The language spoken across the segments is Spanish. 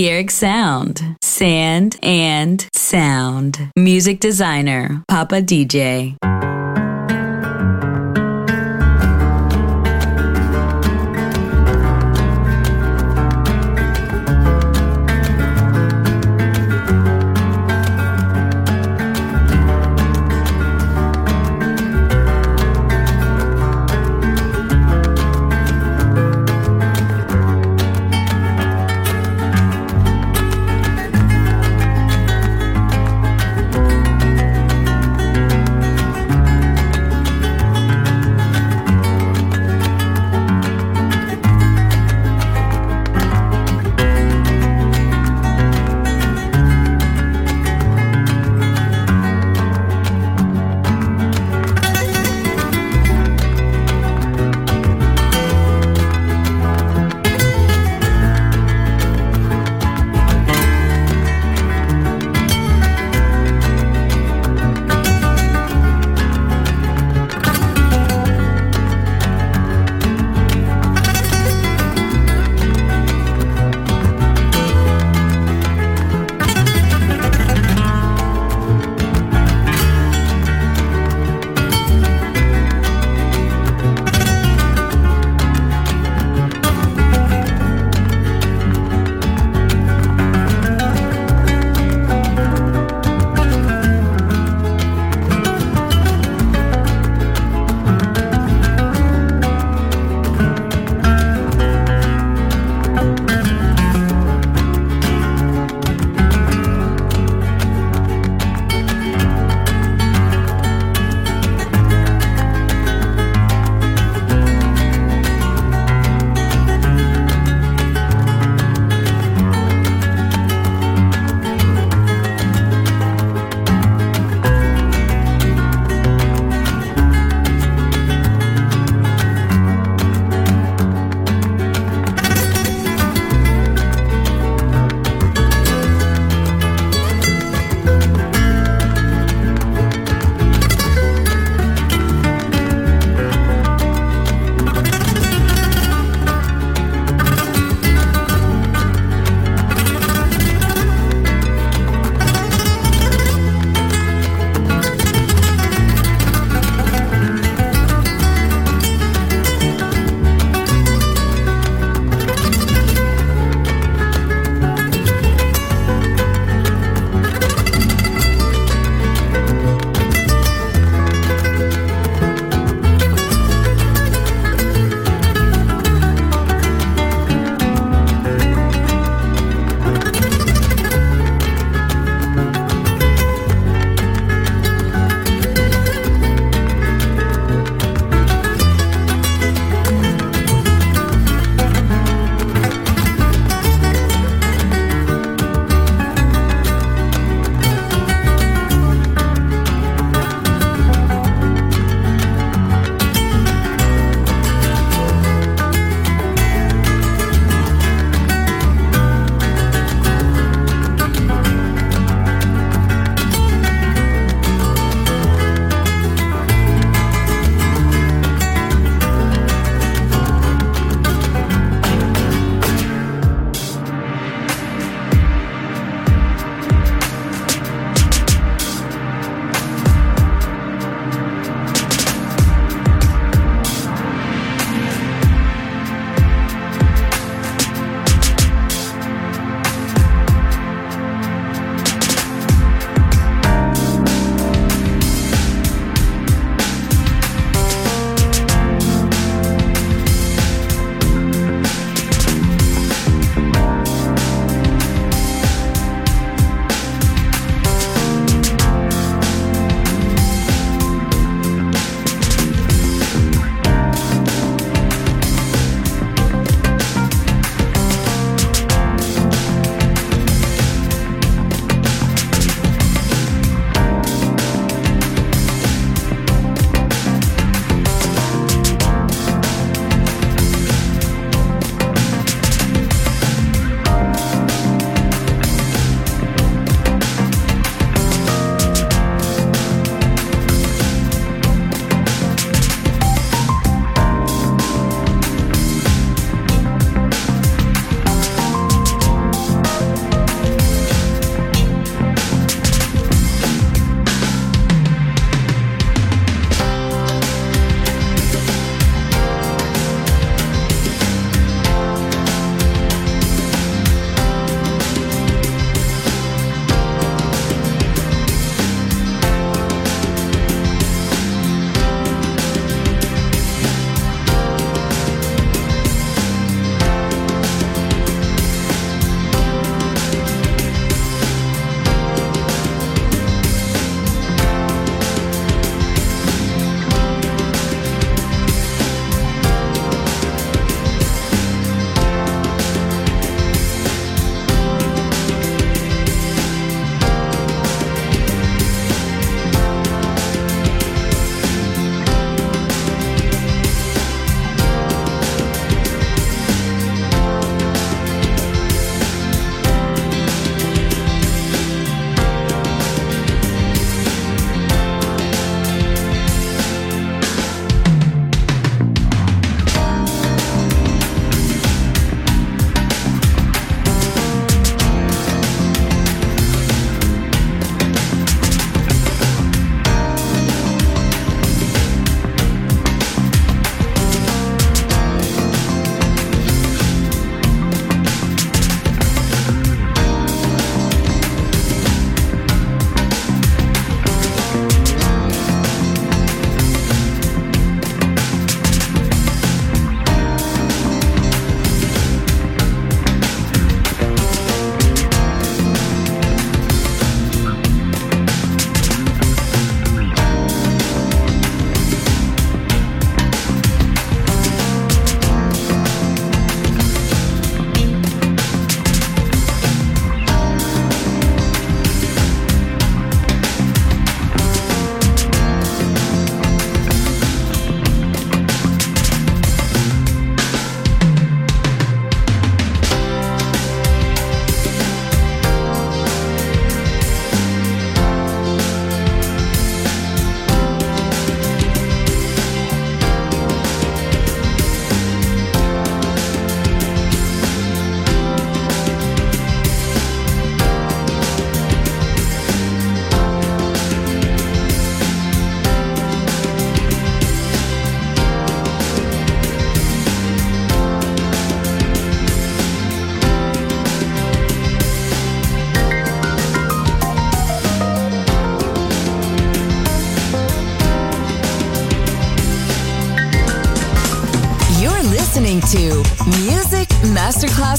Balearic Sound, Sand and Sound. Music designer, Papa DJ.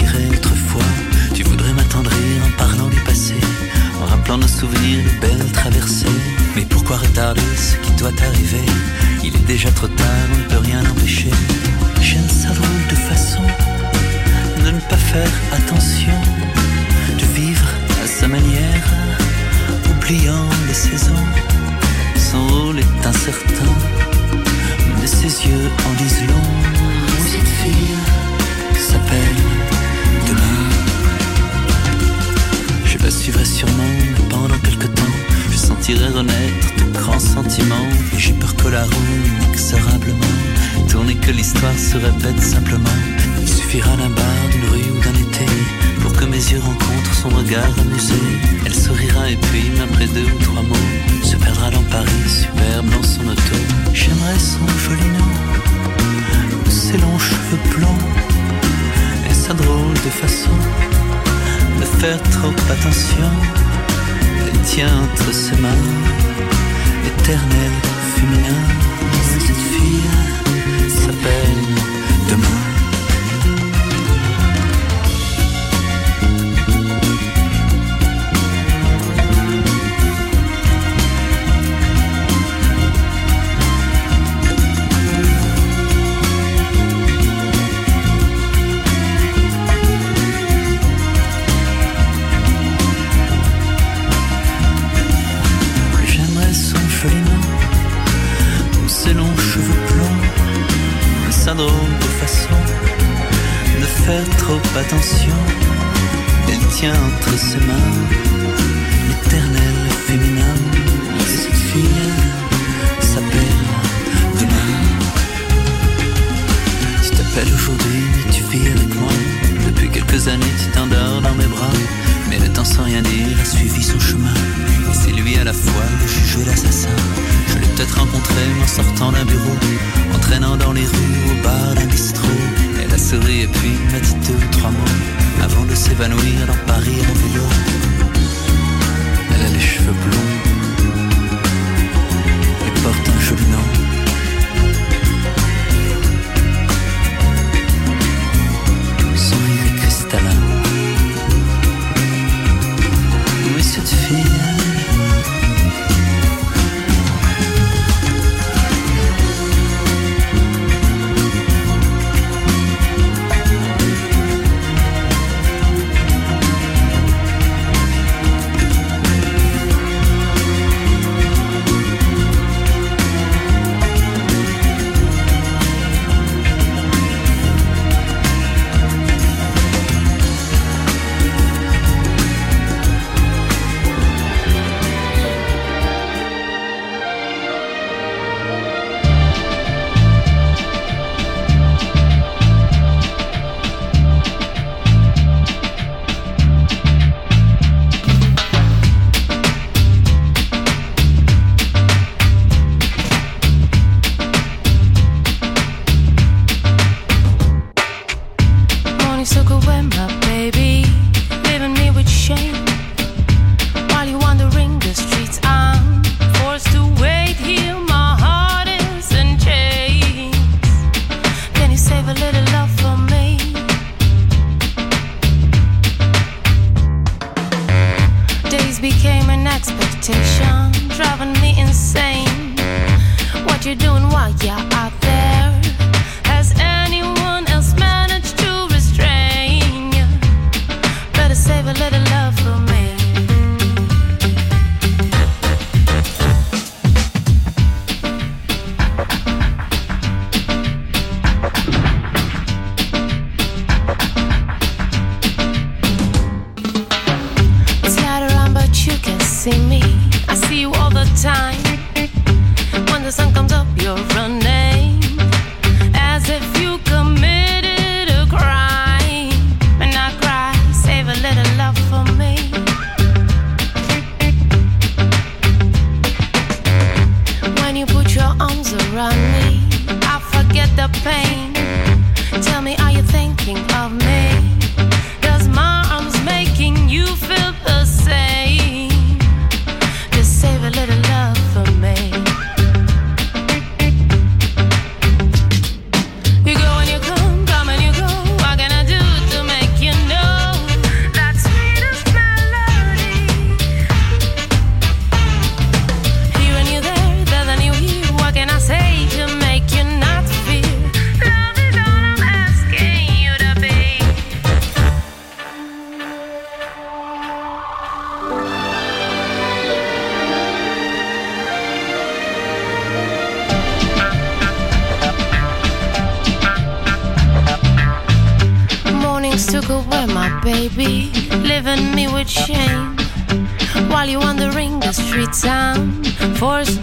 Autrefois. Tu voudrais m'attendrir en parlant du passé. En rappelant nos souvenirs de belles traversées. Mais pourquoi retarder ce qui doit arriver? Il est déjà trop tard, on ne peut rien empêcher. J'aime sa drôle de façon de ne pas faire attention, de vivre à sa manière, oubliant les saisons. Son rôle est incertain, mais ses yeux en disent long. Cette fille s'appelle Demain. Je la suivrai sûrement pendant quelque temps. Je sentirai renaître de grands sentiments. Et j'ai peur que la roue, inexorablement, tourne et que l'histoire se répète simplement. Il suffira d'un bar, d'une rue ou d'un été pour que mes yeux rencontrent son regard amusé. Elle sourira et puis, après deux ou trois mots, se perdra dans Paris, superbe dans son auto. J'aimerais son joli nom, ses longs cheveux blonds drôle de façon de faire trop attention. Elle tient entre ses mains l'éternel féminin. Cette fille s'appelle Demain. Attention. Elle tient entre ses mains time forced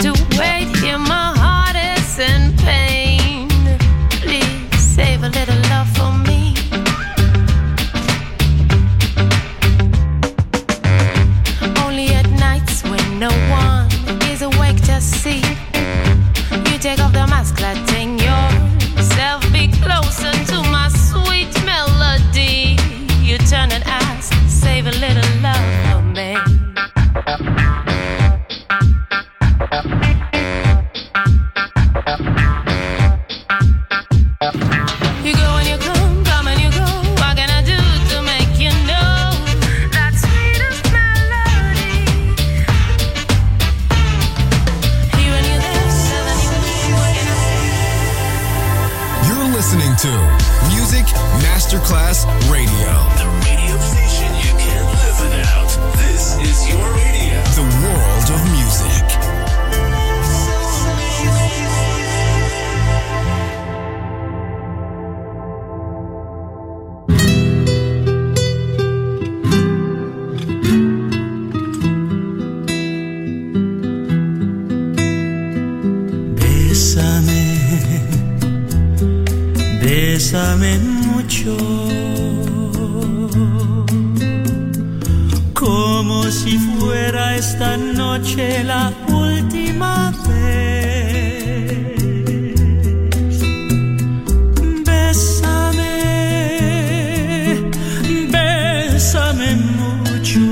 si fuera esta noche la última vez. Bésame, bésame mucho,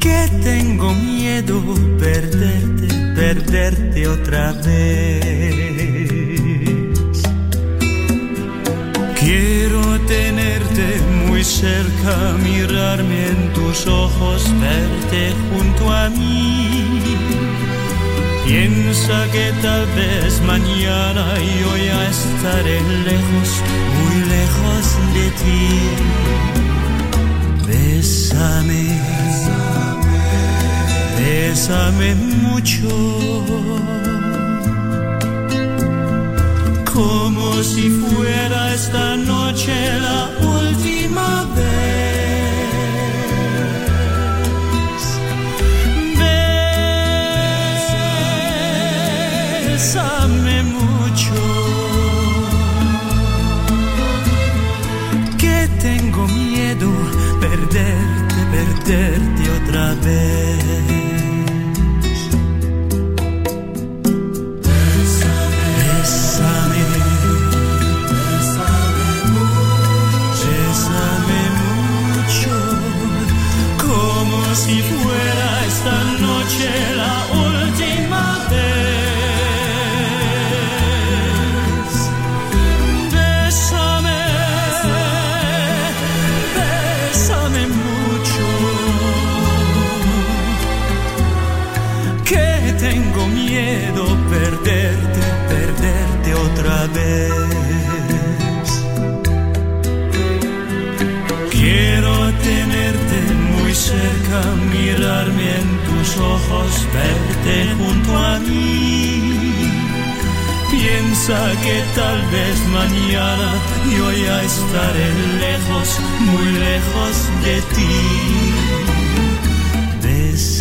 que tengo miedo perderte, perderte otra vez. cerca, mirarme en tus ojos, verte junto a mí. Piensa que tal vez mañana yo ya estaré lejos, muy lejos de ti. Bésame, bésame, bésame mucho como si fuera esta noche la última vez. Bésame mucho, que tengo miedo perderte, perderte otra vez. que tengo miedo perderte, perderte otra vez. Quiero tenerte muy cerca, mirarme en tus ojos, verte junto a mí. Piensa que tal vez mañana yo ya estaré lejos, muy lejos de ti.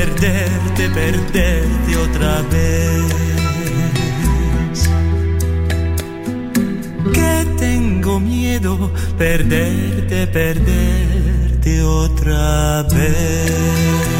perderte, perderte otra vez. que tengo miedo perderte, perderte otra vez.